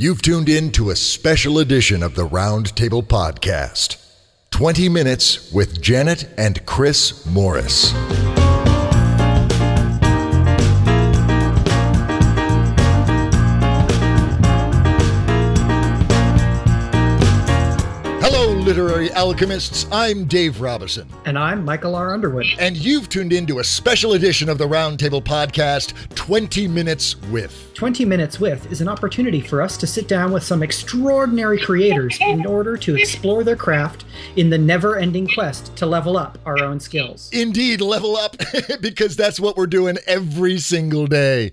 You've tuned in to a special edition of the Roundtable Podcast 20 Minutes with Janet and Chris Morris. Alchemists. I'm Dave Robison. And I'm Michael R. Underwood. And you've tuned in to a special edition of the Roundtable Podcast 20 Minutes with. 20 Minutes with is an opportunity for us to sit down with some extraordinary creators in order to explore their craft in the never ending quest to level up our own skills. Indeed, level up, because that's what we're doing every single day.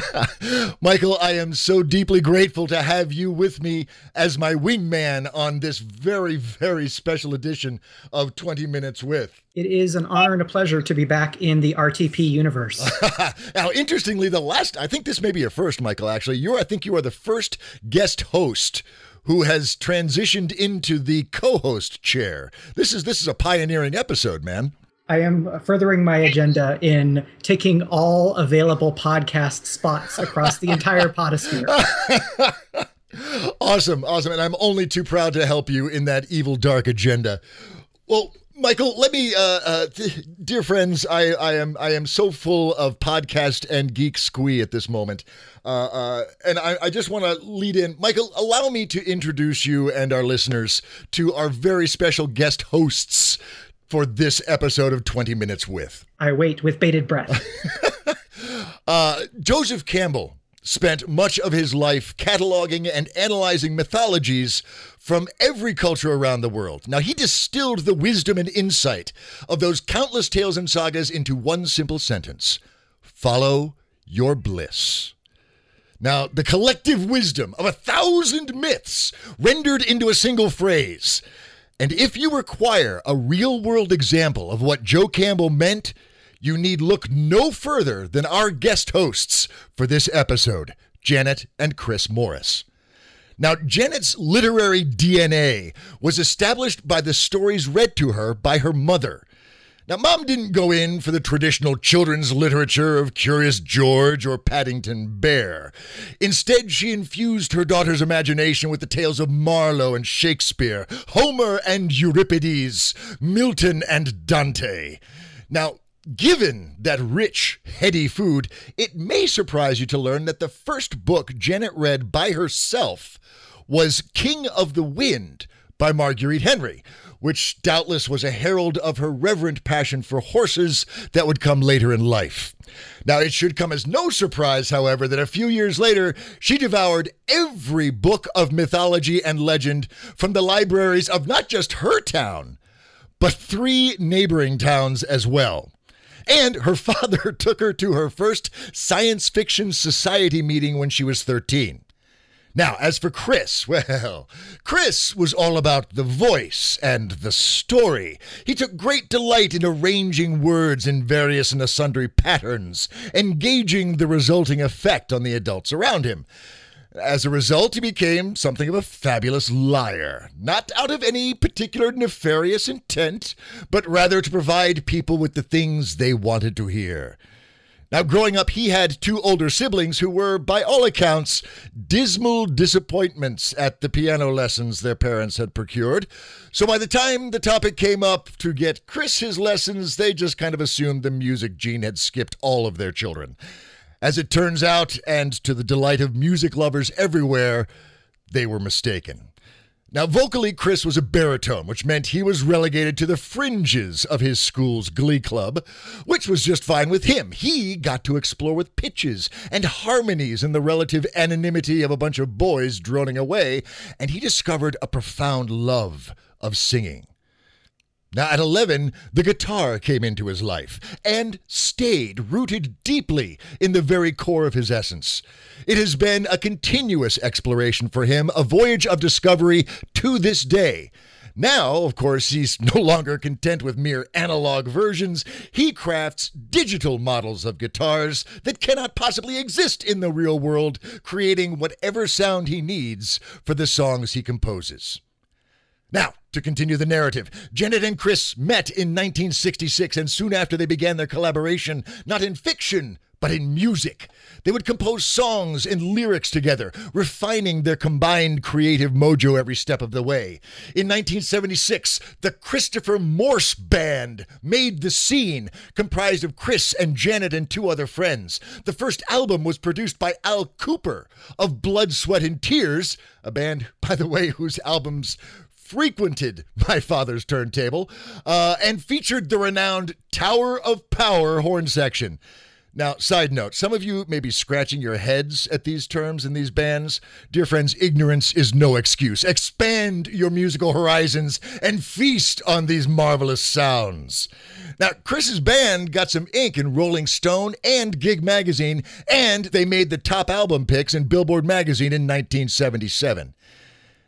Michael, I am so deeply grateful to have you with me as my wingman on this very, very special edition of 20 Minutes with. It is an honor and a pleasure to be back in the RTP universe. now, interestingly, the last, I think this may be your first, Michael, actually. You're, I think you are the first guest host who has transitioned into the co-host chair. This is this is a pioneering episode, man. I am furthering my agenda in taking all available podcast spots across the entire podosphere. awesome, awesome. And I'm only too proud to help you in that evil dark agenda. Well, Michael, let me, uh, uh, dear friends, I, I am I am so full of podcast and geek squee at this moment, uh, uh and I, I just want to lead in. Michael, allow me to introduce you and our listeners to our very special guest hosts for this episode of Twenty Minutes with. I wait with bated breath. Uh, Joseph Campbell spent much of his life cataloging and analyzing mythologies from every culture around the world. Now, he distilled the wisdom and insight of those countless tales and sagas into one simple sentence follow your bliss. Now, the collective wisdom of a thousand myths rendered into a single phrase. And if you require a real world example of what Joe Campbell meant, you need look no further than our guest hosts for this episode, Janet and Chris Morris. Now, Janet's literary DNA was established by the stories read to her by her mother. Now, mom didn't go in for the traditional children's literature of Curious George or Paddington Bear. Instead, she infused her daughter's imagination with the tales of Marlowe and Shakespeare, Homer and Euripides, Milton and Dante. Now, Given that rich, heady food, it may surprise you to learn that the first book Janet read by herself was King of the Wind by Marguerite Henry, which doubtless was a herald of her reverent passion for horses that would come later in life. Now, it should come as no surprise, however, that a few years later, she devoured every book of mythology and legend from the libraries of not just her town, but three neighboring towns as well. And her father took her to her first science fiction society meeting when she was 13. Now, as for Chris, well, Chris was all about the voice and the story. He took great delight in arranging words in various and sundry patterns, engaging the resulting effect on the adults around him. As a result, he became something of a fabulous liar, not out of any particular nefarious intent, but rather to provide people with the things they wanted to hear. Now, growing up, he had two older siblings who were, by all accounts, dismal disappointments at the piano lessons their parents had procured. So by the time the topic came up to get Chris his lessons, they just kind of assumed the music gene had skipped all of their children. As it turns out, and to the delight of music lovers everywhere, they were mistaken. Now, vocally, Chris was a baritone, which meant he was relegated to the fringes of his school's glee club, which was just fine with him. He got to explore with pitches and harmonies in the relative anonymity of a bunch of boys droning away, and he discovered a profound love of singing. Now, at 11, the guitar came into his life and stayed rooted deeply in the very core of his essence. It has been a continuous exploration for him, a voyage of discovery to this day. Now, of course, he's no longer content with mere analog versions. He crafts digital models of guitars that cannot possibly exist in the real world, creating whatever sound he needs for the songs he composes. Now, to continue the narrative, Janet and Chris met in 1966, and soon after they began their collaboration, not in fiction, but in music. They would compose songs and lyrics together, refining their combined creative mojo every step of the way. In 1976, the Christopher Morris Band made the scene, comprised of Chris and Janet and two other friends. The first album was produced by Al Kooper of Blood, Sweat, and Tears, a band, by the way, whose albums frequented my father's turntable uh, and featured the renowned Tower of Power horn section. Now, side note, some of you may be scratching your heads at these terms and these bands. Dear friends, ignorance is no excuse. Expand your musical horizons and feast on these marvelous sounds. Now, Chris's band got some ink in Rolling Stone and Gig Magazine, and they made the top album picks in Billboard Magazine in 1977.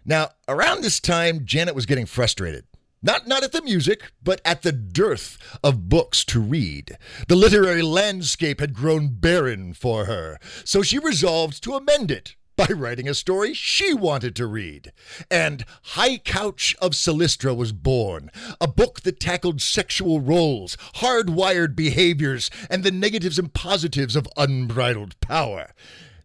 Now, around this time, Janet was getting frustrated. Not, not at the music, but at the dearth of books to read. The literary landscape had grown barren for her, so she resolved to amend it by writing a story she wanted to read. And High Couch of Silistra was born, a book that tackled sexual roles, hardwired behaviors, and the negatives and positives of unbridled power.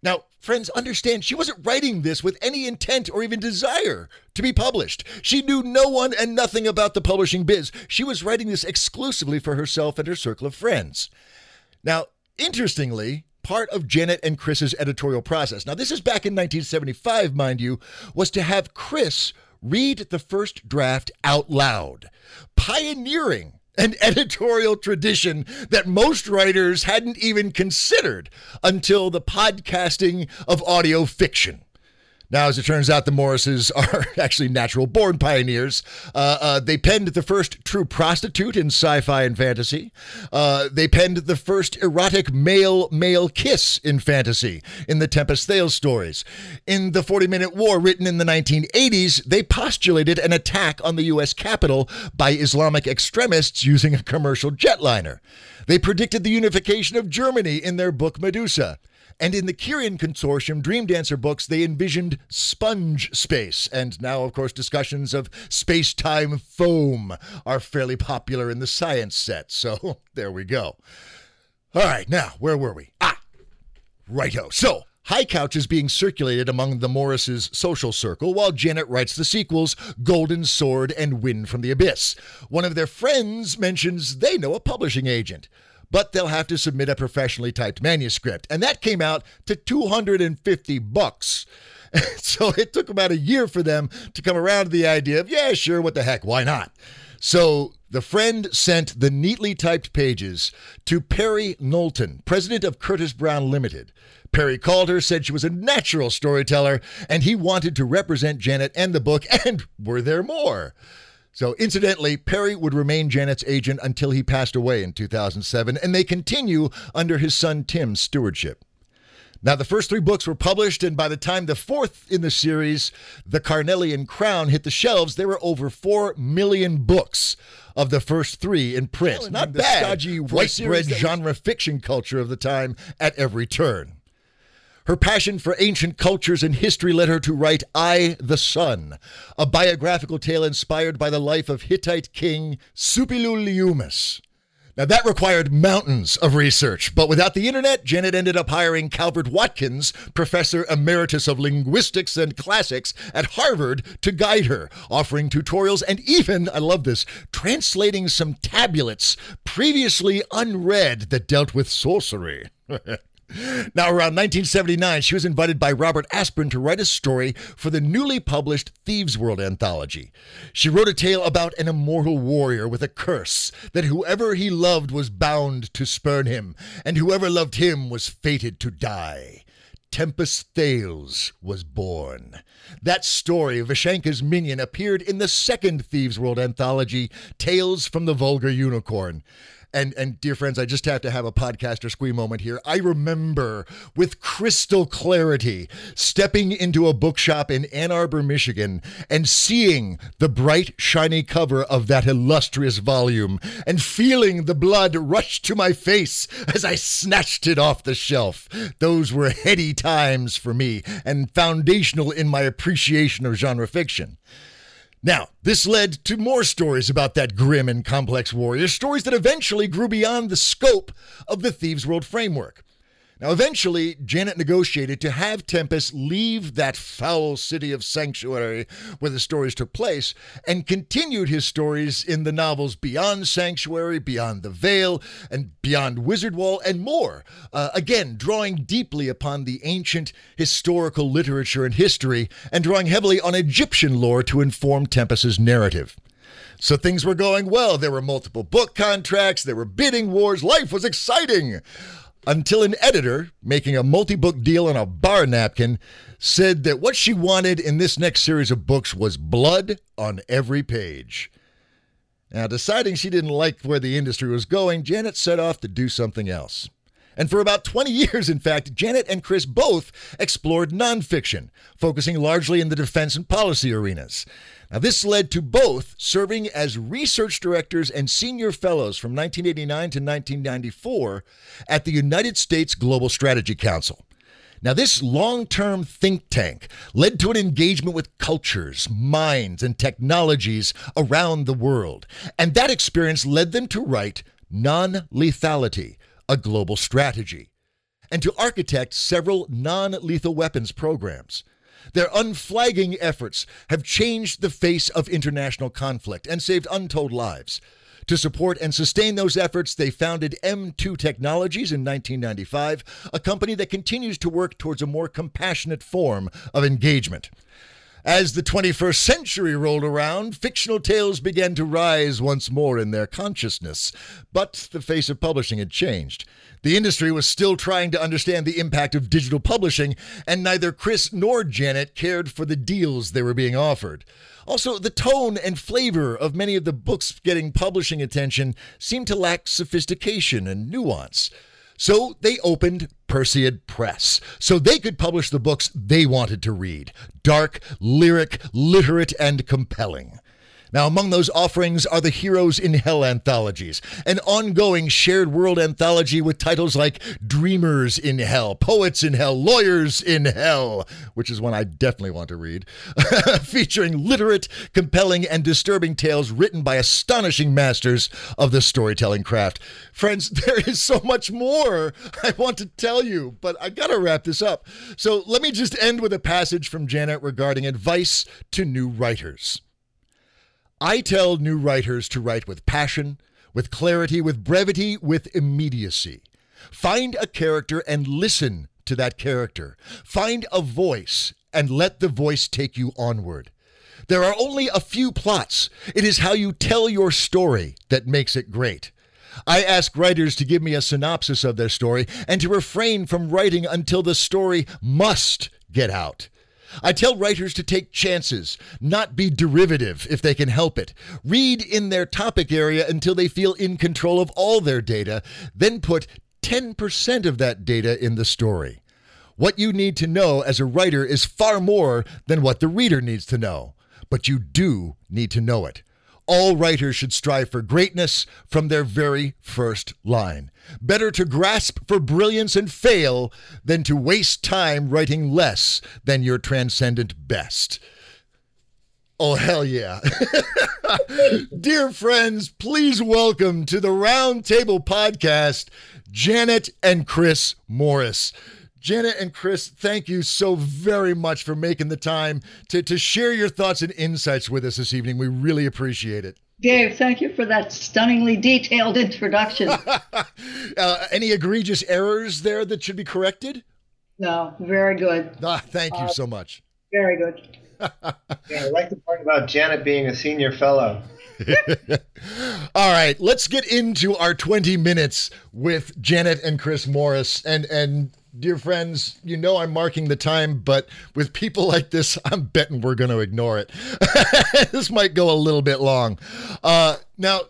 Now, friends, understand she wasn't writing this with any intent or even desire to be published. She knew no one and nothing about the publishing biz. She was writing this exclusively for herself and her circle of friends. Now, interestingly, part of Janet and Chris's editorial process, now this is back in 1975, mind you, was to have Chris read the first draft out loud, pioneering an editorial tradition that most writers hadn't even considered until the podcasting of audio fiction. Now, as it turns out, the Morrises are actually natural born pioneers. Uh, uh, they penned the first true prostitute in sci fi and fantasy. Uh, they penned the first erotic male male kiss in fantasy in the Tempus Thales stories. In The 40 Minute War, written in the 1980s, they postulated an attack on the U.S. Capitol by Islamic extremists using a commercial jetliner. They predicted the unification of Germany in their book Medusa. And in the Kerrion Consortium Dream Dancer books, they envisioned sponge space. And now, of course, discussions of space time foam are fairly popular in the science set. So there we go. All right, now, where were we? Ah, righto. So, High Couch is being circulated among the Morrises' social circle while Janet writes the sequels Golden Sword and Wind from the Abyss. One of their friends mentions they know a publishing agent but they'll have to submit a professionally typed manuscript. And that came out to 250 bucks. so it took about a year for them to come around to the idea of, yeah, sure, what the heck, why not? So the friend sent the neatly typed pages to Perry Knowlton, president of Curtis Brown Limited. Perry called her, said she was a natural storyteller, and he wanted to represent Janet and the book, and were there more? So, incidentally, Perry would remain Janet's agent until he passed away in 2007, and they continue under his son Tim's stewardship. Now, the first three books were published, and by the time the fourth in the series, The Carnelian Crown, hit the shelves, there were over 4 million books of the first three in print. Not bad. Stodgy, white bread genre fiction culture of the time at every turn. Her passion for ancient cultures and history led her to write I, the Sun, a biographical tale inspired by the life of Hittite king Suppiluliumas. Now, that required mountains of research, but without the internet, Janet ended up hiring Calvert Watkins, professor emeritus of linguistics and classics at Harvard, to guide her, offering tutorials and even, I love this, translating some tabulets previously unread that dealt with sorcery. Now, around 1979, she was invited by Robert Asprin to write a story for the newly published Thieves' World anthology. She wrote a tale about an immortal warrior with a curse that whoever he loved was bound to spurn him, and whoever loved him was fated to die. Tempus Thales was born. That story, Vashanka's minion, appeared in the second Thieves' World anthology, Tales from the Vulgar Unicorn. And and dear friends, I just have to have a podcaster squee moment here. I remember with crystal clarity stepping into a bookshop in Ann Arbor, Michigan, and seeing the bright, shiny cover of that illustrious volume, and feeling the blood rush to my face as I snatched it off the shelf. Those were heady times for me, and foundational in my appreciation of genre fiction. Now, this led to more stories about that grim and complex warrior, stories that eventually grew beyond the scope of the Thieves' World framework. Now, eventually, Janet negotiated to have Tempus leave that foul city of Sanctuary where the stories took place and continued his stories in the novels Beyond Sanctuary, Beyond the Veil, and Beyond Wizard Wall, and more. Uh, again, drawing deeply upon the ancient historical literature and history and drawing heavily on Egyptian lore to inform Tempus's narrative. So things were going well. There were multiple book contracts, there were bidding wars, life was exciting until an editor making a multi book deal on a bar napkin said that what she wanted in this next series of books was blood on every page. Now, deciding she didn't like where the industry was going, Janet set off to do something else. And for about 20 years, in fact, Janet and Chris both explored nonfiction, focusing largely in the defense and policy arenas. Now, this led to both serving as research directors and senior fellows from 1989 to 1994 at the United States Global Strategy Council. Now, this long term think tank led to an engagement with cultures, minds, and technologies around the world. And that experience led them to write Non Lethality, a global strategy, and to architect several non lethal weapons programs. Their unflagging efforts have changed the face of international conflict and saved untold lives. To support and sustain those efforts, they founded M2 Technologies in 1995, a company that continues to work towards a more compassionate form of engagement. As the 21st century rolled around, fictional tales began to rise once more in their consciousness. But the face of publishing had changed. The industry was still trying to understand the impact of digital publishing, and neither Chris nor Janet cared for the deals they were being offered. Also, the tone and flavor of many of the books getting publishing attention seemed to lack sophistication and nuance. So they opened Perseid Press so they could publish the books they wanted to read dark, lyric, literate, and compelling. Now, among those offerings are the Heroes in Hell anthologies, an ongoing shared world anthology with titles like Dreamers in Hell, Poets in Hell, Lawyers in Hell, which is one I definitely want to read, featuring literate, compelling, and disturbing tales written by astonishing masters of the storytelling craft. Friends, there is so much more I want to tell you, but I gotta wrap this up. So let me just end with a passage from Janet regarding advice to new writers. I tell new writers to write with passion, with clarity, with brevity, with immediacy. Find a character and listen to that character. Find a voice and let the voice take you onward. There are only a few plots. It is how you tell your story that makes it great. I ask writers to give me a synopsis of their story and to refrain from writing until the story must get out. I tell writers to take chances, not be derivative if they can help it. Read in their topic area until they feel in control of all their data, then put 10% of that data in the story. What you need to know as a writer is far more than what the reader needs to know, but you do need to know it. All writers should strive for greatness from their very first line. Better to grasp for brilliance and fail than to waste time writing less than your transcendent best. Oh, hell yeah. Dear friends, please welcome to the Roundtable Podcast Janet and Chris Morris. Janet and Chris, thank you so very much for making the time to, to share your thoughts and insights with us this evening. We really appreciate it. Dave, thank you for that stunningly detailed introduction. uh, any egregious errors there that should be corrected? No, very good. Ah, thank you uh, so much. Very good. yeah, I like the part about Janet being a senior fellow. All right, let's get into our 20 minutes with Janet and Chris Morris. And and dear friends, you know I'm marking the time, but with people like this, I'm betting we're going to ignore it. this might go a little bit long. Uh, now,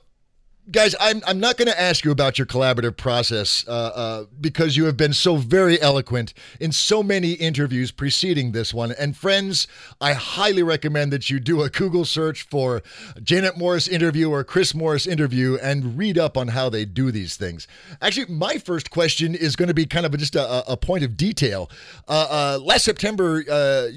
guys, I'm, I'm not going to ask you about your collaborative process uh, uh, because you have been so very eloquent in so many interviews preceding this one. And friends, I highly recommend that you do a Google search for Janet Morris interview or Chris Morris interview and read up on how they do these things. Actually, my first question is going to be kind of just a, a point of detail. Uh, uh last September, uh,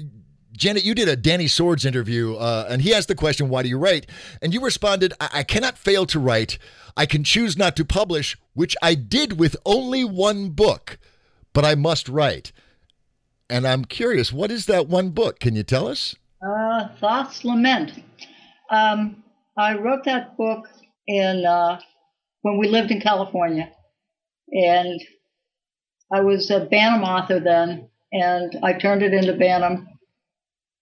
Janet, you did a Danny Swords interview, uh, and he asked the question, Why do you write? And you responded, I-, I cannot fail to write. I can choose not to publish, which I did with only one book, but I must write. And I'm curious, what is that one book? Can you tell us? Uh, Thoth's Lament. Um, I wrote that book in uh, when we lived in California, and I was a Bantam author then, and I turned it into Bantam.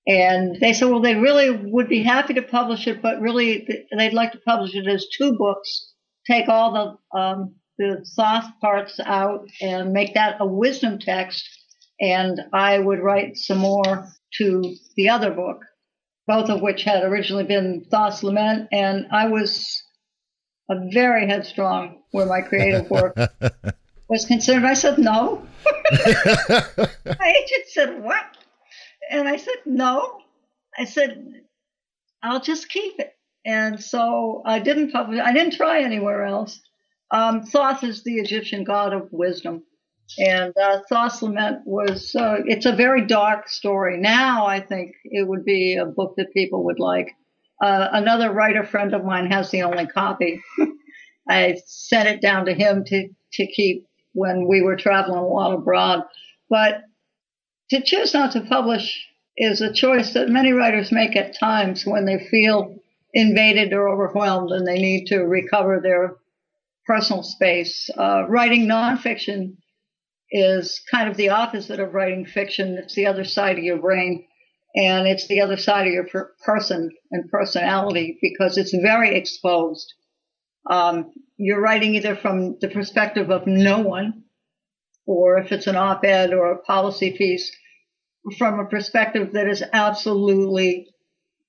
And they said, well, they really would be happy to publish it, but really they'd like to publish it as two books. Take all the um, the Thoth parts out and make that a wisdom text, and I would write some more to the other book, both of which had originally been Thoth's Lament, and I was a very headstrong where my creative work was concerned. I said no. my agent said what? And I said no. I said I'll just keep it. And so I didn't publish. I didn't try anywhere else. Um, Thoth is the Egyptian god of wisdom. And uh, Thoth's Lament was, uh, it's a very dark story. Now I think it would be a book that people would like. Uh, another writer friend of mine has the only copy. I sent it down to him to, to keep when we were traveling a lot abroad. But to choose not to publish is a choice that many writers make at times when they feel invaded or overwhelmed and they need to recover their personal space. Uh, writing nonfiction is kind of the opposite of writing fiction. It's the other side of your brain, and it's the other side of your per- person and personality because it's very exposed. Um, you're writing either from the perspective of no one, or if it's an op ed or a policy piece, from a perspective that is absolutely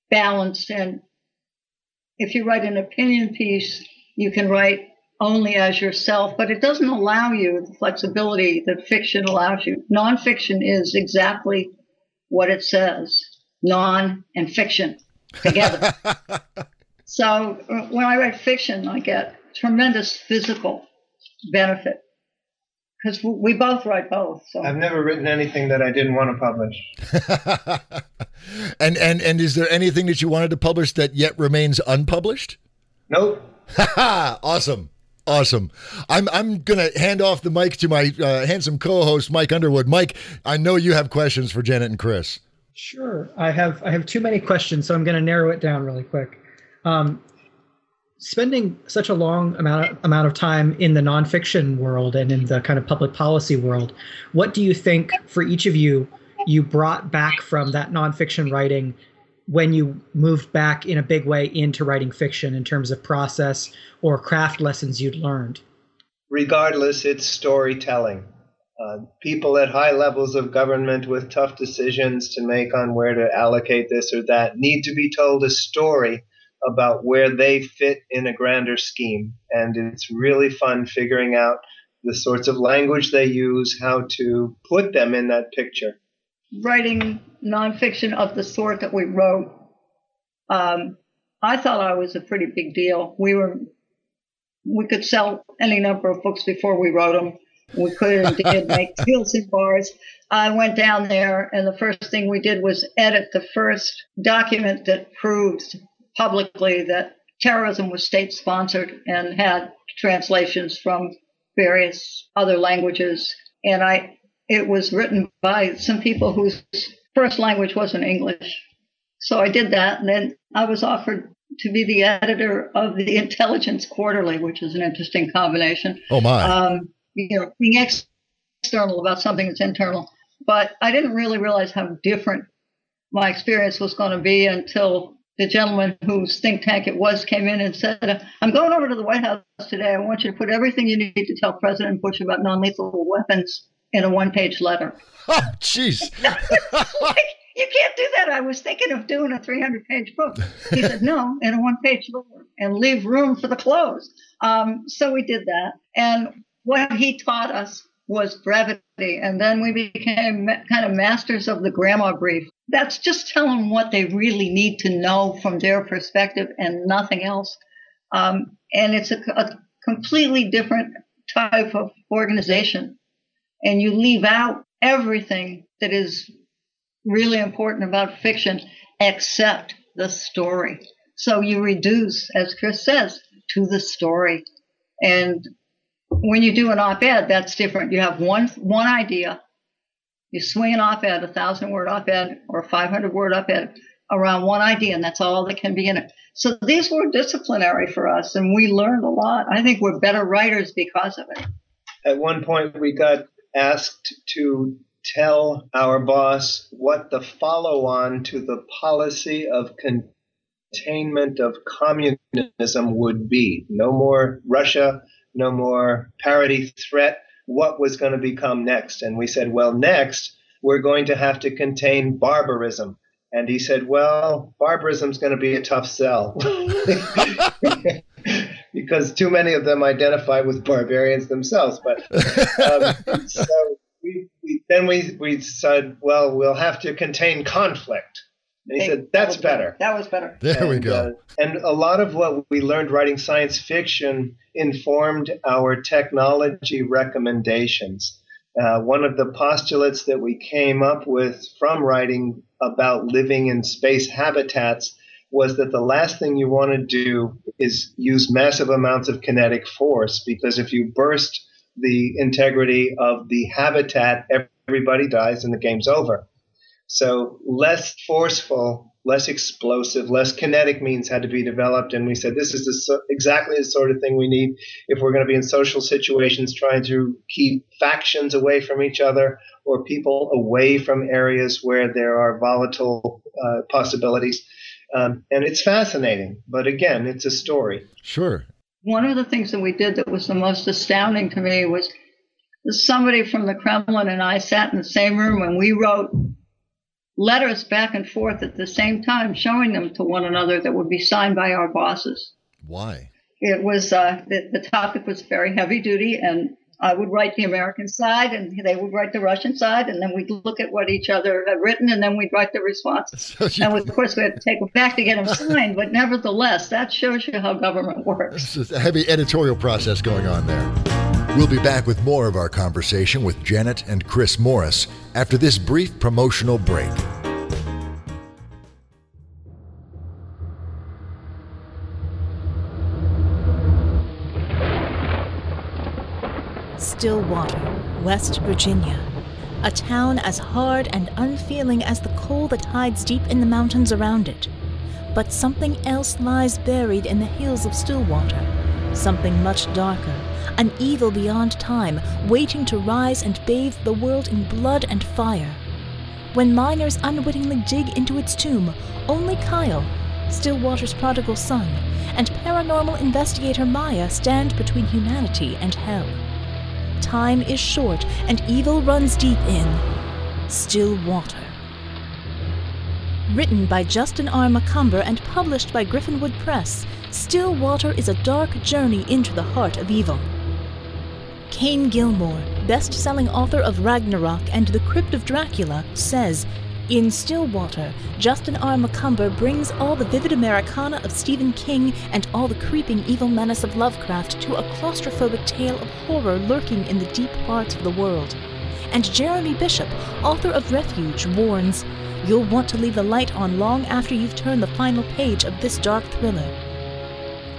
balanced. And if you write an opinion piece, you can write only as yourself, but it doesn't allow you the flexibility that fiction allows you. Nonfiction is exactly what it says non and fiction together. so uh, when I write fiction, I get tremendous physical benefit because we both write both. So I've never written anything that I didn't want to publish. and and and is there anything that you wanted to publish that yet remains unpublished? Nope. awesome. Awesome. I'm I'm gonna hand off the mic to my uh, handsome co-host Mike Underwood. Mike, I know you have questions for Janet and Chris. Sure, I have I have too many questions, so I'm going to narrow it down really quick. Um, spending such a long amount of, amount of time in the nonfiction world and in the kind of public policy world, what do you think for each of you you brought back from that nonfiction writing when you moved back in a big way into writing fiction in terms of process or craft lessons you'd learned? Regardless, it's storytelling. Uh, people at high levels of government with tough decisions to make on where to allocate this or that need to be told a story about where they fit in a grander scheme. And it's really fun figuring out the sorts of language they use, how to put them in that picture. Writing nonfiction of the sort that we wrote, um, I thought I was a pretty big deal. We were, we could sell any number of books before we wrote them. We could and did make deals in bars. I went down there, and the first thing we did was edit the first document that proved publicly that terrorism was state sponsored and had translations from various other languages. And I, it was written by some people whose first language wasn't English. So I did that, and then I was offered to be the editor of the Intelligence Quarterly, which is an interesting combination. Oh my! Um, you know, being external about something that's internal. But I didn't really realize how different my experience was going to be until the gentleman whose think tank it was came in and said, "I'm going over to the White House today. I want you to put everything you need to tell President Bush about non-lethal weapons in a one-page letter." Oh, jeez. you can't do that. I was thinking of doing a 300 page book. He said, no, in a one page letter and leave room for the close. Um, so we did that. And what he taught us was brevity. And then we became kind of masters of the grandma brief. That's just telling what they really need to know from their perspective and nothing else. Um, and it's a, a completely different type of organization. And you leave out everything that is really important about fiction except the story. So you reduce, as Chris says, to the story. And when you do an op-ed, that's different. You have one one idea. You swing an op-ed, a thousand word op-ed or a 500 word op-ed around one idea, and that's all that can be in it. So these were disciplinary for us, and we learned a lot. I think we're better writers because of it. At one point, we got asked to tell our boss what the follow on to the policy of containment of communism would be. No more Russia, no more parity threat. What was going to become next? And we said, well, next, we're going to have to contain barbarism. And he said, well, barbarism's going to be a tough sell. because too many of them identify with barbarians themselves. But um, so we, we, then we, we said, well, we'll have to contain conflict. And he said, that's that better. That was better. There and, we go. Uh, and a lot of what we learned writing science fiction informed our technology recommendations. Uh, one of the postulates that we came up with from writing about living in space habitats was that the last thing you want to do is use massive amounts of kinetic force because if you burst the integrity of the habitat, everybody dies and the game's over. So less forceful, less explosive, less kinetic means had to be developed. And we said this is the, exactly the sort of thing we need if we're going to be in social situations trying to keep factions away from each other or people away from areas where there are volatile uh, possibilities. Um, and it's fascinating, but again, it's a story. Sure. One of the things that we did that was the most astounding to me was somebody from the Kremlin and I sat in the same room and we wrote letters back and forth at the same time, showing them to one another that would be signed by our bosses. Why? It was uh, the, the topic was very heavy duty, and I would write the American side, and they would write the Russian side, and then we'd look at what each other had written, and then we'd write the response. So you- And of course, we had to take them back to get them signed, but nevertheless, that shows you how government works. Is a heavy editorial process going on there. We'll be back with more of our conversation with Janet and Chris Morris after this brief promotional break. Stillwater, West Virginia. A town as hard and unfeeling as the coal that hides deep in the mountains around it. But something else lies buried in the hills of Stillwater. Something much darker. An evil beyond time, waiting to rise and bathe the world in blood and fire. When miners unwittingly dig into its tomb, only Kyle, Stillwater's prodigal son, and paranormal investigator Maya stand between humanity and hell. Time is short and evil runs deep in Stillwater. Written by Justin R. McCumber and published by Griffinwood Press, Stillwater is a dark journey into the heart of evil. Kane Gilmour, best selling author of Ragnarok and The Crypt of Dracula, says In Stillwater, Justin R. McCumber brings all the vivid Americana of Stephen King and all the creeping evil menace of Lovecraft to a claustrophobic tale of horror lurking in the deep parts of the world. And Jeremy Bishop, author of Refuge, warns You'll want to leave the light on long after you've turned the final page of this dark thriller.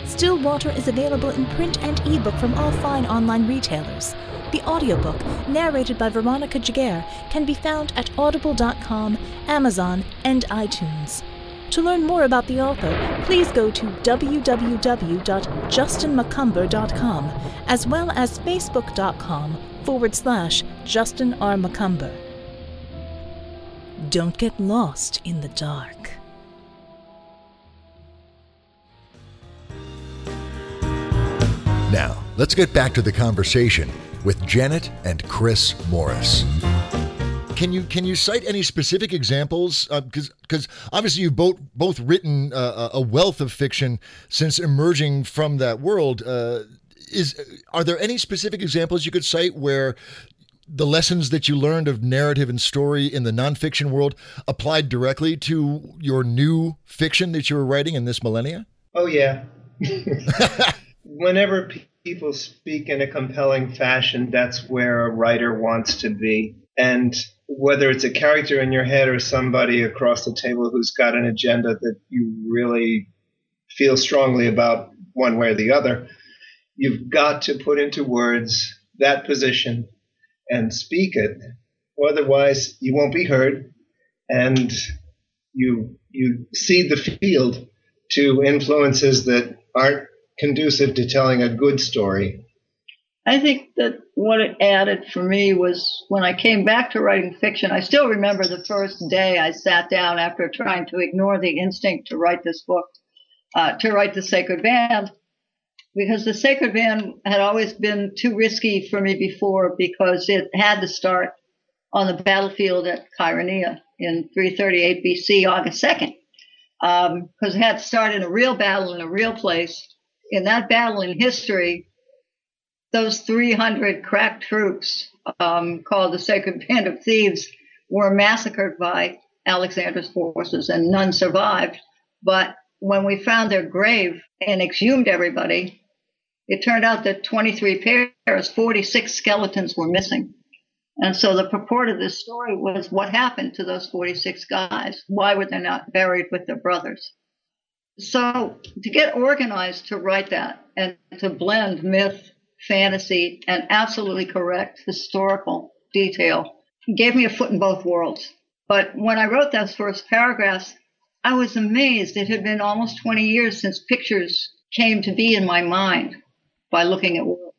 Stillwater is available in print and ebook from all fine online retailers. The audiobook, narrated by Veronica Giguere, can be found at audible.com, Amazon, and iTunes. To learn more about the author, please go to www.justinmccumber.com as well as facebook.com forward slash Justin R. McCumber. Don't get lost in the dark. Now, let's get back to the conversation with Janet and Chris Morris. Can you can you cite any specific examples? Because because obviously you've both both written uh, a wealth of fiction since emerging from that world. Uh, is are there any specific examples you could cite where the lessons that you learned of narrative and story in the nonfiction world applied directly to your new fiction that you were writing in this millennia? Oh, yeah. Whenever people speak in a compelling fashion, that's where a writer wants to be. And whether it's a character in your head or somebody across the table who's got an agenda that you really feel strongly about one way or the other, You've got to put into words that position and speak it. Otherwise, you won't be heard, and you you cede the field to influences that aren't conducive to telling a good story. I think that what it added for me was when I came back to writing fiction, I still remember the first day I sat down after trying to ignore the instinct to write this book, uh, to write The Sacred Band, because The Sacred Band had always been too risky for me before because it had to start on the battlefield at Chaeronea in 338 BC, August 2nd, because um, it had to start in a real battle in a real place. In that battle in history, those 300 crack troops um, called the Sacred Band of Thebes were massacred by Alexander's forces and none survived. But when we found their grave and exhumed everybody, it turned out that 23 pairs, 46 skeletons were missing. And so the purport of this story was what happened to those 46 guys? Why were they not buried with their brothers? So to get organized to write that and to blend myth fantasy, and absolutely correct historical detail. gave me a foot in both worlds. But when I wrote those first paragraphs, I was amazed. It had been almost 20 years since pictures came to be in my mind by looking at worlds.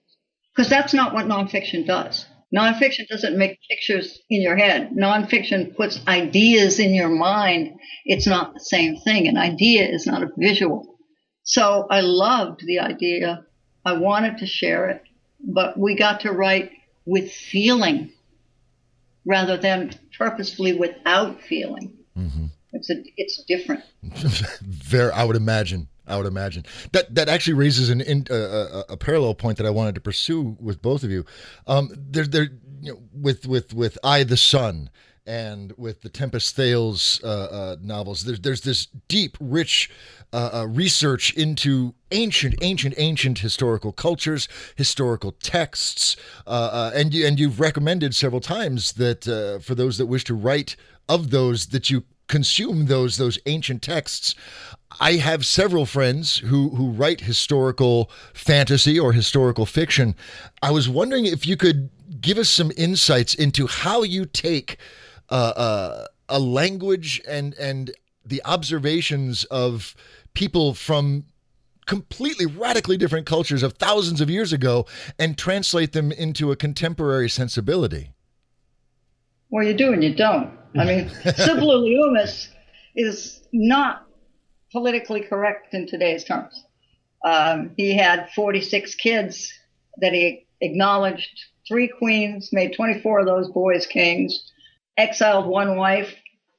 Because that's not what nonfiction does. Nonfiction doesn't make pictures in your head. Nonfiction puts ideas in your mind. It's not the same thing. An idea is not a visual. So I loved the idea I wanted to share it, but we got to write with feeling rather than purposefully without feeling. Mm-hmm. It's a, it's different. Very, I would imagine. I would imagine that that actually raises an in, uh, a, a, parallel point that I wanted to pursue with both of you. Um, there, there, you know, with with with I the Sun and with the Tempus Thales uh, uh, novels, there's there's this deep, rich uh, uh, research into ancient, ancient, ancient historical cultures, historical texts, uh, uh, and you and you've recommended several times that uh, for those that wish to write of those that you consume those those ancient texts. I have several friends who who write historical fantasy or historical fiction. I was wondering if you could give us some insights into how you take uh, uh, a language and and the observations of people from completely radically different cultures of thousands of years ago and translate them into a contemporary sensibility. Well, you do and you don't. I mean, Leumus is not politically correct in today's terms. Um, he had 46 kids that he acknowledged, three queens, made 24 of those boys kings, exiled one wife,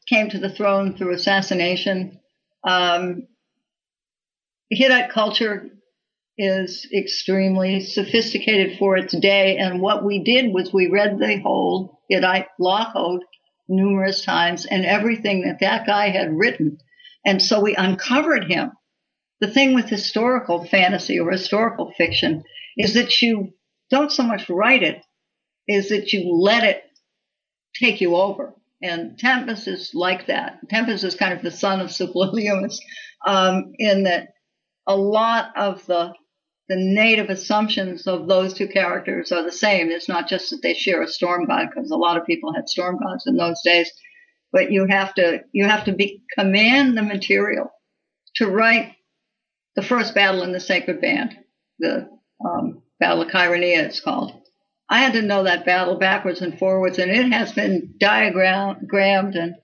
came to the throne through assassination. Um, Hittite culture is extremely sophisticated for its day. And what we did was we read the whole Hittite law code numerous times and everything that that guy had written. And so we uncovered him. The thing with historical fantasy or historical fiction is that you don't so much write it, is that you let it take you over. And Tempus is like that. Tempus is kind of the son of Leumus um, in that a lot of the the native assumptions of those two characters are the same. It's not just that they share a storm god, because a lot of people had storm gods in those days. But you have to you have to be command the material to write the first battle in the sacred band, the um, Battle of Chaeronea, it's called. I had to know that battle backwards and forwards, and it has been diagrammed and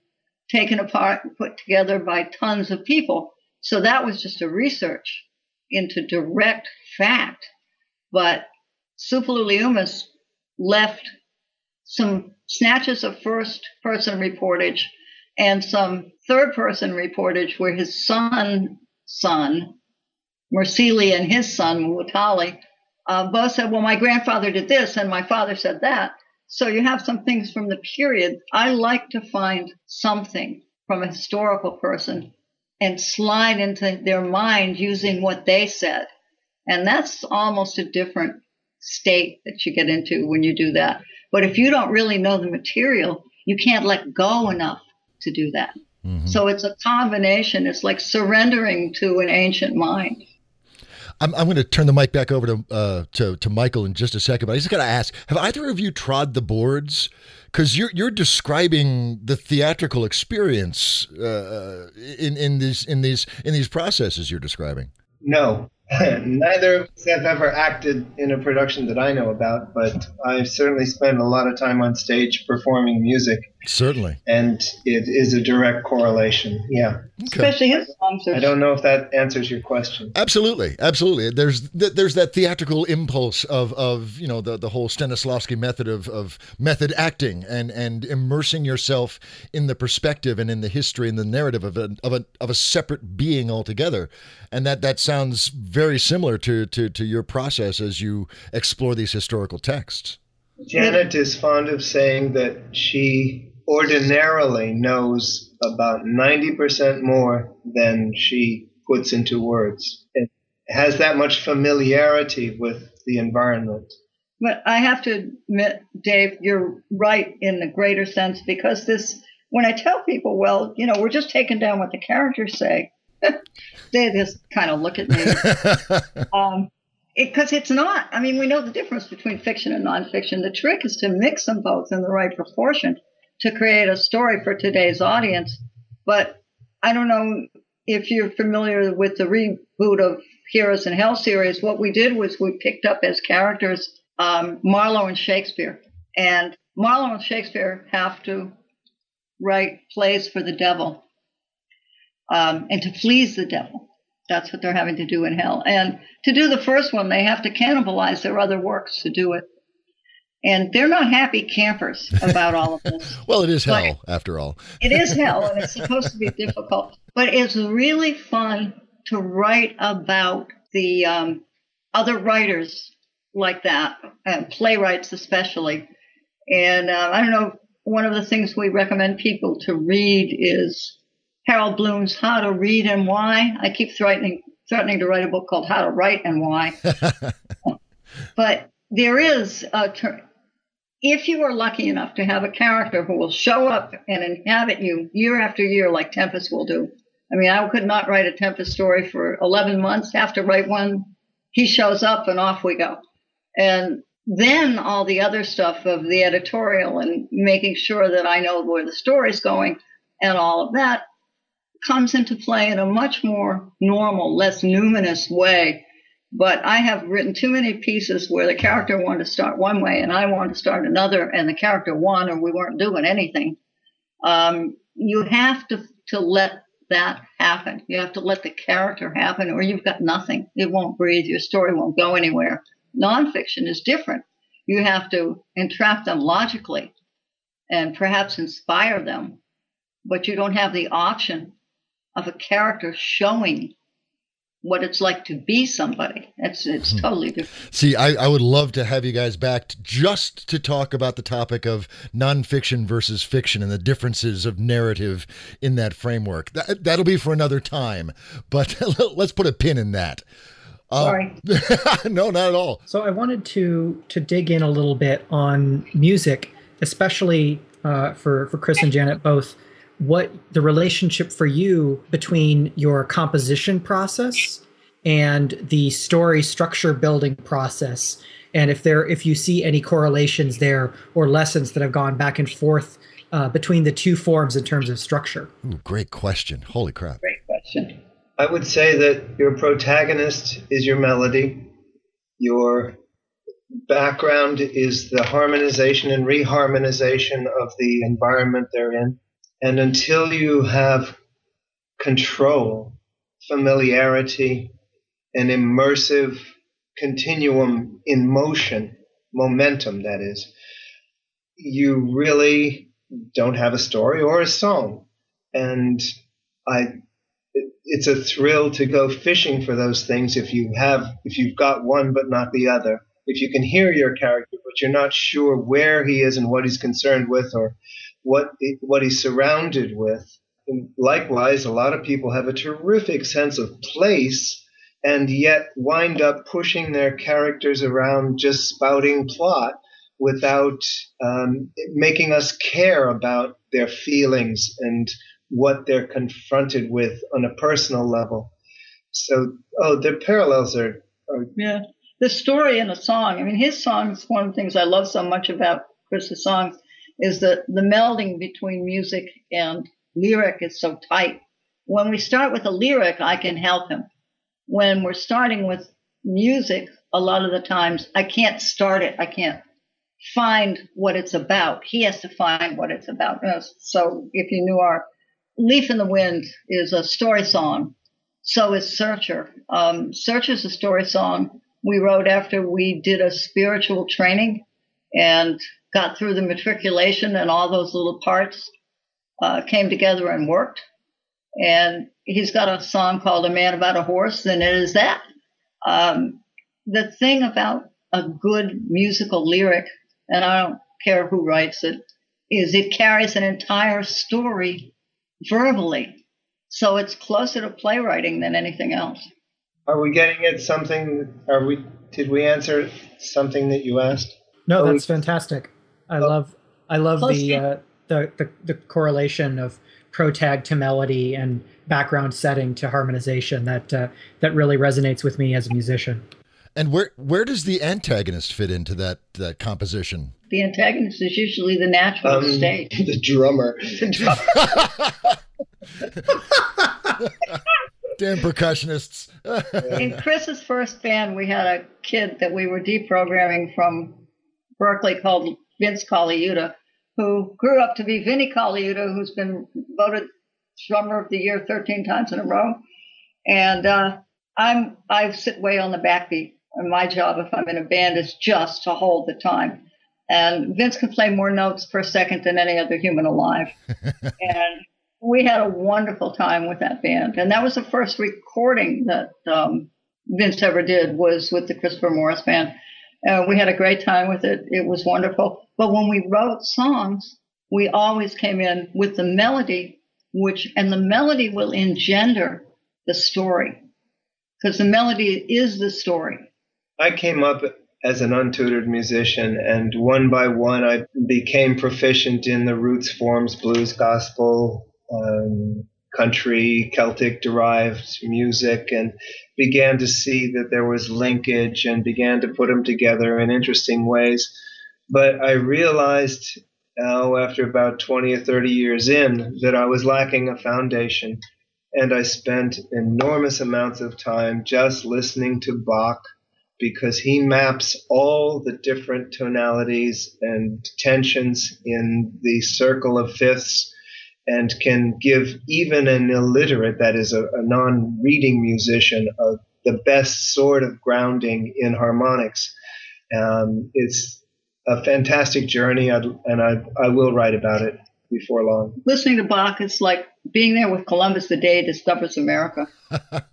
taken apart and put together by tons of people. So that was just a research into direct fact. But Suppilu left some snatches of first person reportage and some third person reportage where his son, son, Mursili and his son, Muwatalli, uh, both said, Well, my grandfather did this and my father said that. So you have some things from the period. I like to find something from a historical person and slide into their mind using what they said. And that's almost a different state that you get into when you do that. But if you don't really know the material, you can't let go enough to do that. Mm-hmm. So it's a combination. It's like surrendering to an ancient mind. I'm, I'm going to turn the mic back over to, uh, to to Michael in just a second, but I just got to ask: Have either of you trod the boards? Because you're you're describing the theatrical experience uh, in in these in these in these processes you're describing. No, neither of us have ever acted in a production that I know about, but I've certainly spent a lot of time on stage performing music. Certainly. And it is a direct correlation. Yeah. Okay. Especially his songs. I don't know if that answers your question. Absolutely, absolutely. There's there's that theatrical impulse of of you know the the whole Stanislavski method of of method acting and and immersing yourself in the perspective and in the history and the narrative of a of a of a separate being altogether, and that that sounds very similar to to to your process as you explore these historical texts. Janet is fond of saying that she ordinarily knows about 90% more than she puts into words. It has that much familiarity with the environment. But I have to admit, Dave, you're right in the greater sense because this, when I tell people, well, you know, we're just taking down what the characters say, they just kind of look at me. um, because it, it's not. I mean, we know the difference between fiction and nonfiction. The trick is to mix them both in the right proportion to create a story for today's audience. But I don't know if you're familiar with the reboot of Heroes in Hell series. What we did was we picked up as characters um, Marlowe and Shakespeare. And Marlowe and Shakespeare have to write plays for the devil um, and to please the devil. That's what they're having to do in hell. And to do the first one, they have to cannibalize their other works to do it and they're not happy campers about all of this. well, it is hell after all. it is hell, and it's supposed to be difficult, but it's really fun to write about the um, other writers like that, and playwrights especially. And uh, I don't know. One of the things we recommend people to read is Harold Bloom's How to Read and Why. I keep threatening threatening to write a book called How to Write and Why. but there is a ter- if you are lucky enough to have a character who will show up and inhabit you year after year, like Tempus will do. I mean, I could not write a Tempus story for 11 months. Have to write one. He shows up and off we go. And then all the other stuff of the editorial and making sure that I know where the story's going and all of that comes into play in a much more normal, less numinous way but I have written too many pieces where the character wanted to start one way and I wanted to start another, and the character won, or we weren't doing anything. Um, you have to to let that happen. You have to let the character happen, or you've got nothing. It won't breathe. Your story won't go anywhere. Nonfiction is different. You have to entrap them logically and perhaps inspire them, but you don't have the option of a character showing what it's like to be somebody. It's it's hmm. totally different. See, I, I would love to have you guys back just to talk about the topic of nonfiction versus fiction and the differences of narrative in that framework. That, that'll be for another time, but let's put a pin in that. Uh, Sorry. no, not at all. So I wanted to to dig in a little bit on music, especially uh, for for Chris and Janet both what the relationship for you between your composition process and the story structure building process and if there if you see any correlations there or lessons that have gone back and forth uh, between the two forms in terms of structure. Ooh, great question. Holy crap. Great question. I would say that your protagonist is your melody. Your background is the harmonization and reharmonization of the environment they're in and until you have control, familiarity, an immersive continuum in motion, momentum, that is, you really don't have a story or a song. And I, it's a thrill to go fishing for those things if you have, if you've got one but not the other. If you can hear your character, but you're not sure where he is and what he's concerned with, or what what he's surrounded with. And likewise, a lot of people have a terrific sense of place and yet wind up pushing their characters around just spouting plot without um, making us care about their feelings and what they're confronted with on a personal level. So, oh, the parallels are Yeah. The story in a song, I mean, his songs, one of the things I love so much about Chris's songs is that the melding between music and lyric is so tight. When we start with a lyric, I can help him. When we're starting with music, a lot of the times I can't start it. I can't find what it's about. He has to find what it's about. So if you knew our Leaf in the Wind is a story song. So is Searcher. Um, Searcher is a story song we wrote after we did a spiritual training and got through the matriculation and all those little parts uh, came together and worked. And he's got a song called A Man About a Horse, and it is that. Um, the thing about a good musical lyric, and I don't care who writes it, is it carries an entire story verbally. So it's closer to playwriting than anything else. Are we getting at something? Are we? Did we answer something that you asked? No, that's fantastic. I oh. love I love the, uh, the, the the correlation of protag to melody and background setting to harmonization that uh, that really resonates with me as a musician. And where where does the antagonist fit into that that composition? The antagonist is usually the natural um, state. The drummer. The drummer. Damn percussionists. In Chris's first band, we had a kid that we were deprogramming from Berklee called Vince Colaiuta, who grew up to be Vinnie Colaiuta, who's been voted drummer of the year 13 times in a row. And uh, I'm I sit way on the backbeat. And my job, if I'm in a band, is just to hold the time. And Vince can play more notes per second than any other human alive. and we had a wonderful time with that band. And that was the first recording that um, Vince ever did was with the Christopher Morris band. Uh, we had a great time with it. It was wonderful. But when we wrote songs, we always came in with the melody, which, and the melody will engender the story because the melody is the story. I came up as an untutored musician, and one by one, I became proficient in the roots forms, blues, gospel, um, country, Celtic derived music, and began to see that there was linkage and began to put them together in interesting ways. But I realized now, after about 20 or 30 years in, that I was lacking a foundation. And I spent enormous amounts of time just listening to Bach because he maps all the different tonalities and tensions in the circle of fifths and can give even an illiterate, that is, a, a non reading musician, a, the best sort of grounding in harmonics. Um, it's a fantastic journey, I'd, and I, I will write about it before long. Listening to Bach is like being there with Columbus the day he discovers America.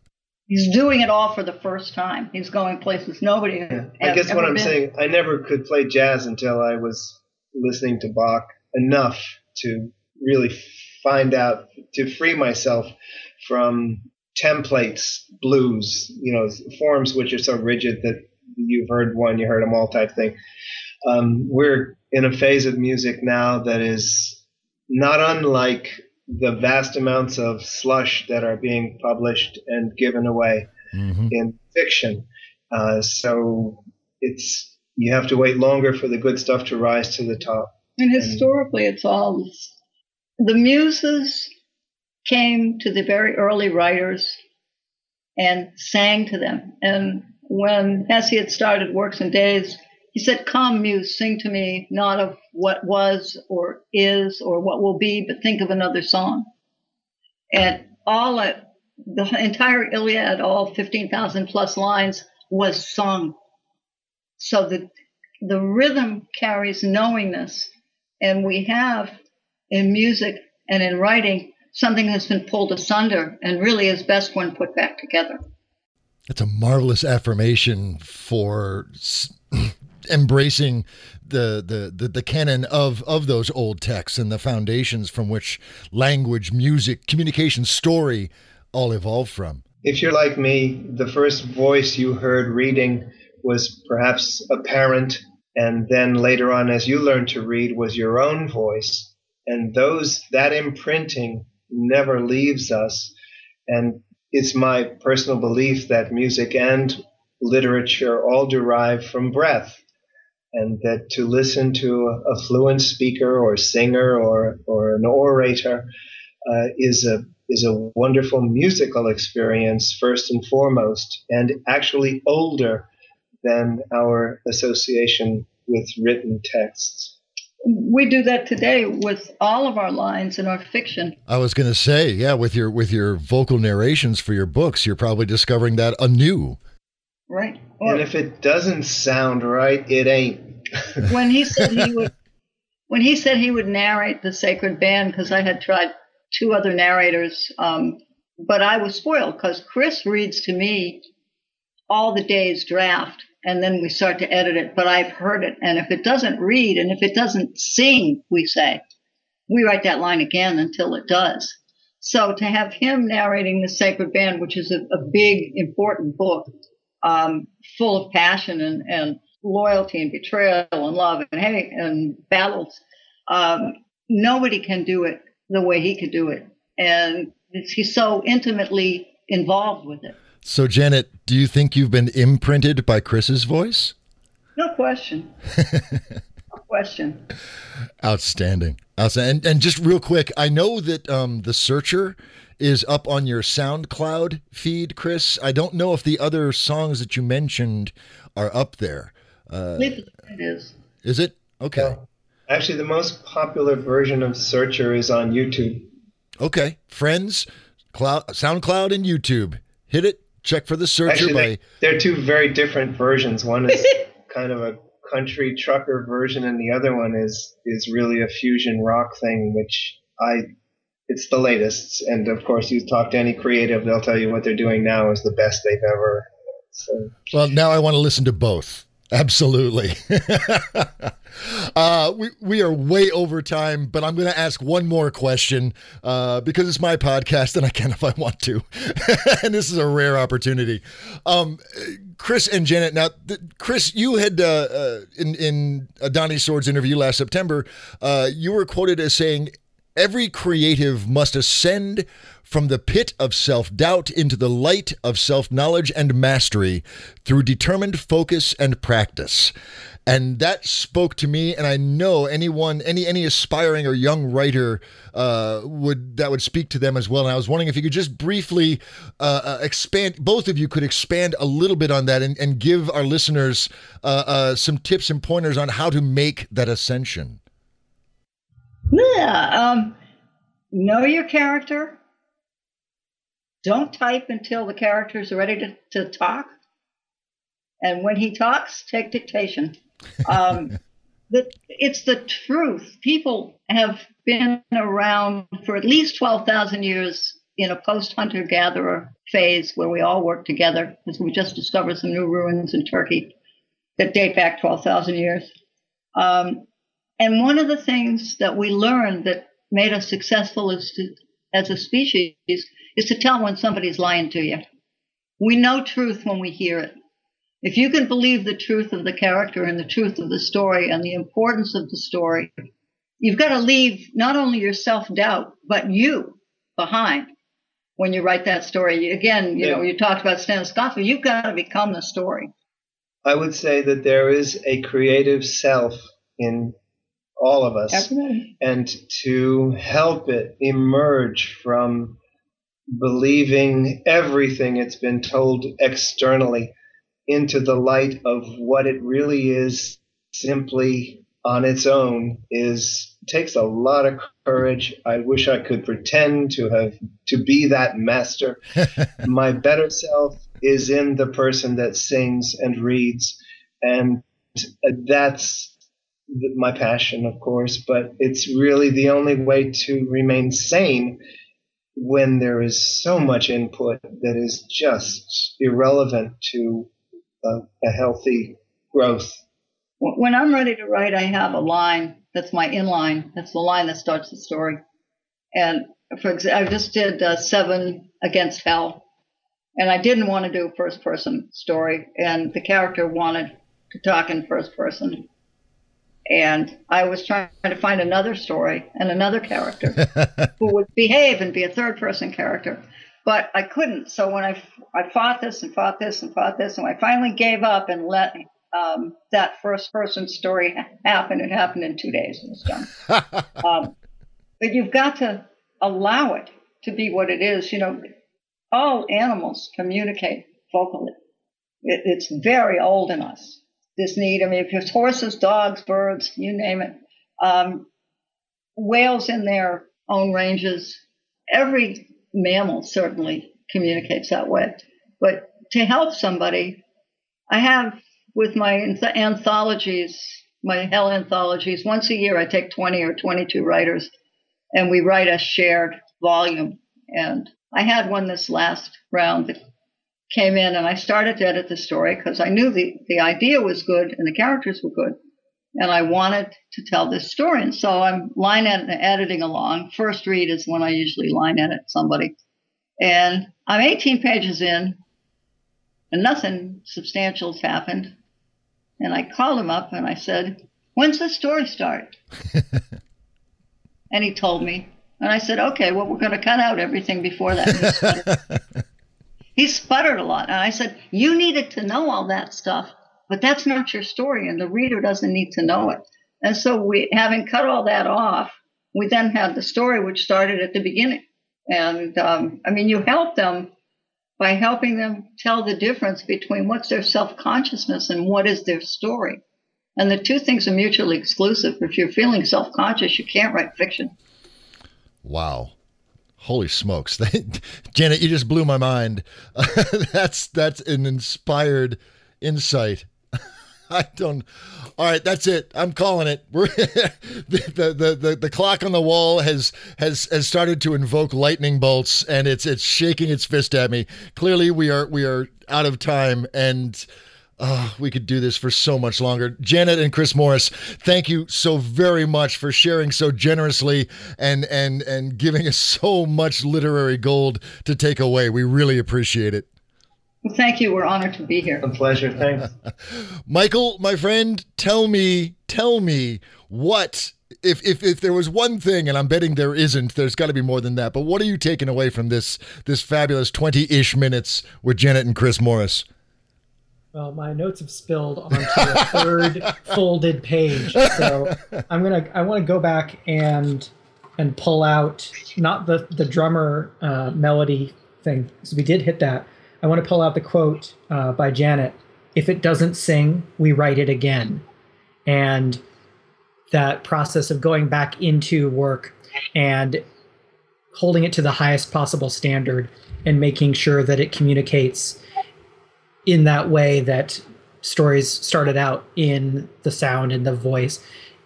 He's doing it all for the first time. He's going places nobody. Yeah. I guess what I'm been. saying, I never could play jazz until I was listening to Bach enough to really find out to free myself from templates, blues, you know, forms which are so rigid that you've heard one, you heard them all type thing. Um, we're in a phase of music now that is not unlike the vast amounts of slush that are being published and given away mm-hmm. in fiction. Uh, so it's you have to wait longer for the good stuff to rise to the top. And historically, and, it's all the muses came to the very early writers and sang to them. And when Hesiod started Works and Days, he said, Come, muse, sing to me, not of what was or is or what will be, but think of another song. And all it, the entire Iliad, all 15,000 plus lines, was sung. So the, the rhythm carries knowingness. And we have in music and in writing something that's been pulled asunder and really is best when put back together. That's a marvelous affirmation for embracing the, the, the, the, canon of, of those old texts and the foundations from which language, music, communication, story all evolved from. If you're like me, the first voice you heard reading was perhaps a parent, and then later on, as you learned to read, was your own voice and those that imprinting never leaves us and it's my personal belief that music and literature all derive from breath. And that to listen to a, fluent speaker or singer or, or an orator uh, is a is a wonderful musical experience first and foremost, and actually older than our association with written texts. We do that today with all of our lines in our fiction. I was going to say, yeah, with your with your vocal narrations for your books, you're probably discovering that anew. Right. Or, and if it doesn't sound right, it ain't. when he said he would when he said he would narrate the sacred band because I had tried two other narrators. Um, but I was spoiled because Chris reads to me all the day's draft and then we start to edit it. But I've heard it. And if it doesn't read and if it doesn't sing, we say, we write that line again until it does. So to have him narrating the Sacred Band, which is a, a big, important book, um, full of passion and, and loyalty and betrayal and love and hate and battles, um, nobody can do it the way he could do it. And he's so intimately involved with it. So, Janet, do you think you've been imprinted by Chris's voice? No question. no question. Outstanding. Outstanding. And, and, just real quick, I know that um, the Searcher is up on your SoundCloud feed, Chris. I don't know if the other songs that you mentioned are up there. Uh, it is. Is it? Okay. Actually, the most popular version of Searcher is on YouTube. Okay, friends, cloud, SoundCloud, and YouTube. Hit it. Check for the Searcher Actually, by. They're two very different versions. One is kind of a country trucker version, and the other one is is really a fusion rock thing, which I. It's the latest, and of course, you talk to any creative, they'll tell you what they're doing now is the best they've ever. So. Well, now I want to listen to both. Absolutely. uh, we, we are way over time, but I'm going to ask one more question uh, because it's my podcast and I can if I want to. and this is a rare opportunity. Um, Chris and Janet, now, th- Chris, you had uh, uh in, in Donnie Swords interview last September, uh, you were quoted as saying, Every creative must ascend from the pit of self doubt into the light of self knowledge and mastery through determined focus and practice. And that spoke to me, and I know anyone, any any aspiring or young writer uh, would that would speak to them as well. And I was wondering if you could just briefly uh, uh, expand, both of you could expand a little bit on that, and, and give our listeners uh, uh, some tips and pointers on how to make that ascension. Yeah, um, know your character, don't type until the characters are ready to, to talk. And when he talks, take dictation. Um, the, it's the truth. People have been around for at least 12,000 years in a post hunter gatherer phase where we all work together because we just discovered some new ruins in Turkey that date back 12,000 years. Um, and one of the things that we learned that made us successful as, to, as a species is to tell when somebody's lying to you. We know truth when we hear it. If you can believe the truth of the character and the truth of the story and the importance of the story, you've got to leave not only your self doubt, but you behind when you write that story. Again, you yeah. know, you talked about Stanislavski, you've got to become the story. I would say that there is a creative self in all of us. Absolutely. And to help it emerge from believing everything it's been told externally into the light of what it really is simply on its own is takes a lot of courage. I wish I could pretend to have to be that master. My better self is in the person that sings and reads and that's my passion, of course, but it's really the only way to remain sane when there is so much input that is just irrelevant to a, a healthy growth. When I'm ready to write, I have a line that's my inline. That's the line that starts the story. And for example, I just did uh, Seven Against Hell, and I didn't want to do a first person story, and the character wanted to talk in first person. And I was trying to find another story and another character who would behave and be a third person character. but I couldn't. So when I I fought this and fought this and fought this, and I finally gave up and let um, that first person story happen. It happened in two days and it's done. um, but you've got to allow it to be what it is. You know, all animals communicate vocally. It, it's very old in us. This need. I mean, if it's horses, dogs, birds, you name it. Um, whales in their own ranges. Every mammal certainly communicates that way. But to help somebody, I have with my anthologies, my hell anthologies, once a year I take 20 or 22 writers and we write a shared volume. And I had one this last round that came in and I started to edit the story because I knew the, the idea was good and the characters were good. And I wanted to tell this story. And so I'm line ed- editing along. First read is when I usually line edit somebody. And I'm 18 pages in and nothing substantial has happened. And I called him up and I said, When's the story start? and he told me. And I said, Okay, well, we're going to cut out everything before that. He sputtered. a lot. And I said, You needed to know all that stuff, but that's not your story, and the reader doesn't need to know it. And so, we, having cut all that off, we then had the story, which started at the beginning. And um, I mean, you help them by helping them tell the difference between what's their self consciousness and what is their story. And the two things are mutually exclusive. If you're feeling self conscious, you can't write fiction. Wow. Holy smokes. Janet, you just blew my mind. that's that's an inspired insight. I don't all right, that's it. I'm calling it. We're the, the, the, the clock on the wall has has has started to invoke lightning bolts, and it's it's shaking its fist at me. Clearly, we are we are out of time, and uh, we could do this for so much longer. Janet and Chris Morris, thank you so very much for sharing so generously and and and giving us so much literary gold to take away. We really appreciate it. Well, thank you. We're honored to be here. A pleasure. Thanks. Michael, my friend, tell me, tell me what if, if if there was one thing, and I'm betting there isn't, there's got to be more than that. But what are you taking away from this this fabulous 20-ish minutes with Janet and Chris Morris? Well, my notes have spilled onto a third folded page, so I'm gonna I want to go back and and pull out not the the drummer uh, melody thing because we did hit that, I want to pull out the quote uh, by Janet If it doesn't sing, we write it again. And that process of going back into work and holding it to the highest possible standard and making sure that it communicates in that way that stories started out in the sound and the voice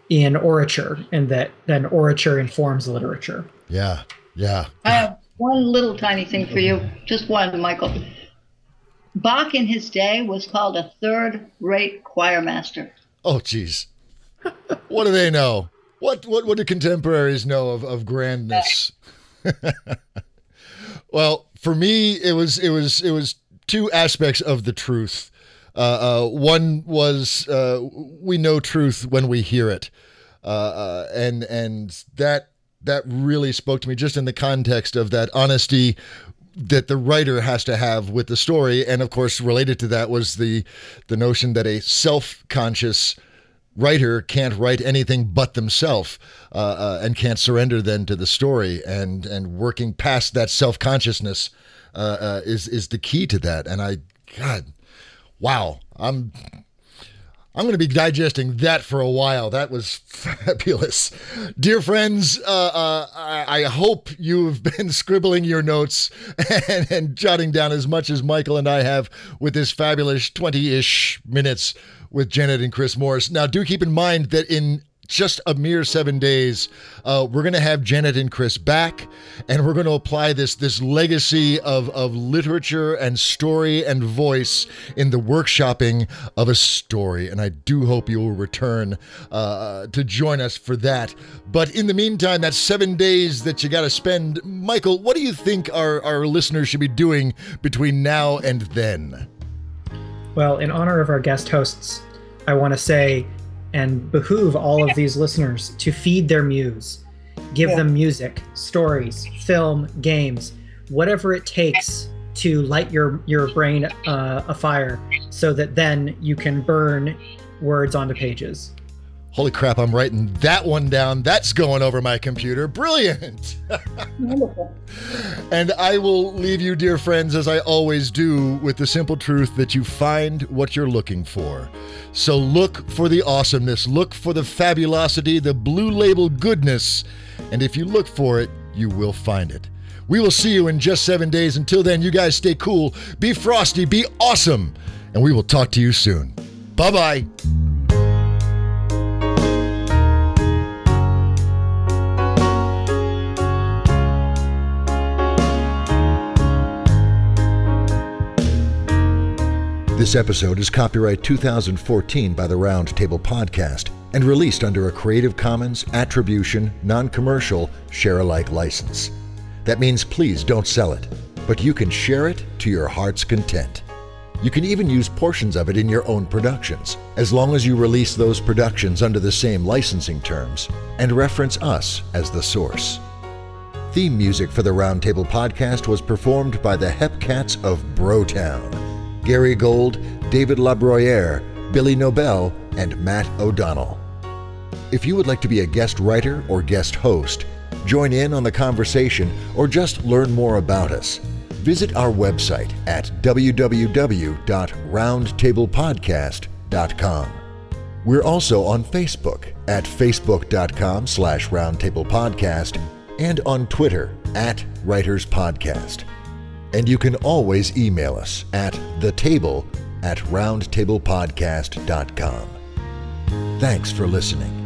in orature and that then orature informs literature. Yeah. Yeah. I have one little tiny thing for you, just one, Michael. Bach in his day was called a third rate choir master. Oh, geez. what do they know? What, what, what do contemporaries know of, of grandness? well, for me, it was, it was, it was two aspects of the truth. Uh, uh, one was uh, we know truth when we hear it, uh, uh, and and that that really spoke to me just in the context of that honesty that the writer has to have with the story. And of course related to that was the the notion that a self-conscious writer can't write anything but themselves uh, and can't surrender then to the story. And and working past that self-consciousness uh, uh is is the key to that and i god wow i'm I'm going to be digesting that for a while. That was fabulous. Dear friends, uh, uh, I, I, hope you've been scribbling your notes and, and jotting down as much as Michael and I have with this fabulous 20 ish minutes with Janet and Chris Morris. Now, do keep in mind that in just a mere seven days, uh, we're going to have Janet and Chris back, and we're going to apply this this legacy of of literature and story and voice in the workshopping of a story. And I do hope you will return uh, to join us for that. But in the meantime, that seven days that you got to spend, Michael, what do you think our our listeners should be doing between now and then? Well, in honor of our guest hosts, I want to say and behoove all of these listeners to feed their muse. Give yeah. them music, stories, film, games. whatever it takes to light your your brain uh, afire so that then you can burn words onto pages Holy crap, I'm writing that one down. That's going over my computer. Brilliant. Wonderful. and I will leave you, dear friends, as I always do, with the simple truth that you find what you're looking for. So look for the awesomeness, look for the fabulosity, the blue label goodness. And if you look for it, you will find it. We will see you in just seven days. Until then, you guys stay cool, be frosty, be awesome, and we will talk to you soon. Bye bye. This episode is copyright 2014 by the Roundtable Podcast and released under a Creative Commons Attribution, Non Commercial, Share Alike license. That means please don't sell it, but you can share it to your heart's content. You can even use portions of it in your own productions, as long as you release those productions under the same licensing terms and reference us as the source. Theme music for the Roundtable Podcast was performed by the Hepcats of Brotown. Gary Gold, David Labroyere, Billy Nobel, and Matt O'Donnell. If you would like to be a guest writer or guest host, join in on the conversation, or just learn more about us, visit our website at www.roundtablepodcast.com. We're also on Facebook at facebook.com slash roundtablepodcast and on Twitter at Writers Podcast. And you can always email us at thetable at roundtablepodcast.com. Thanks for listening.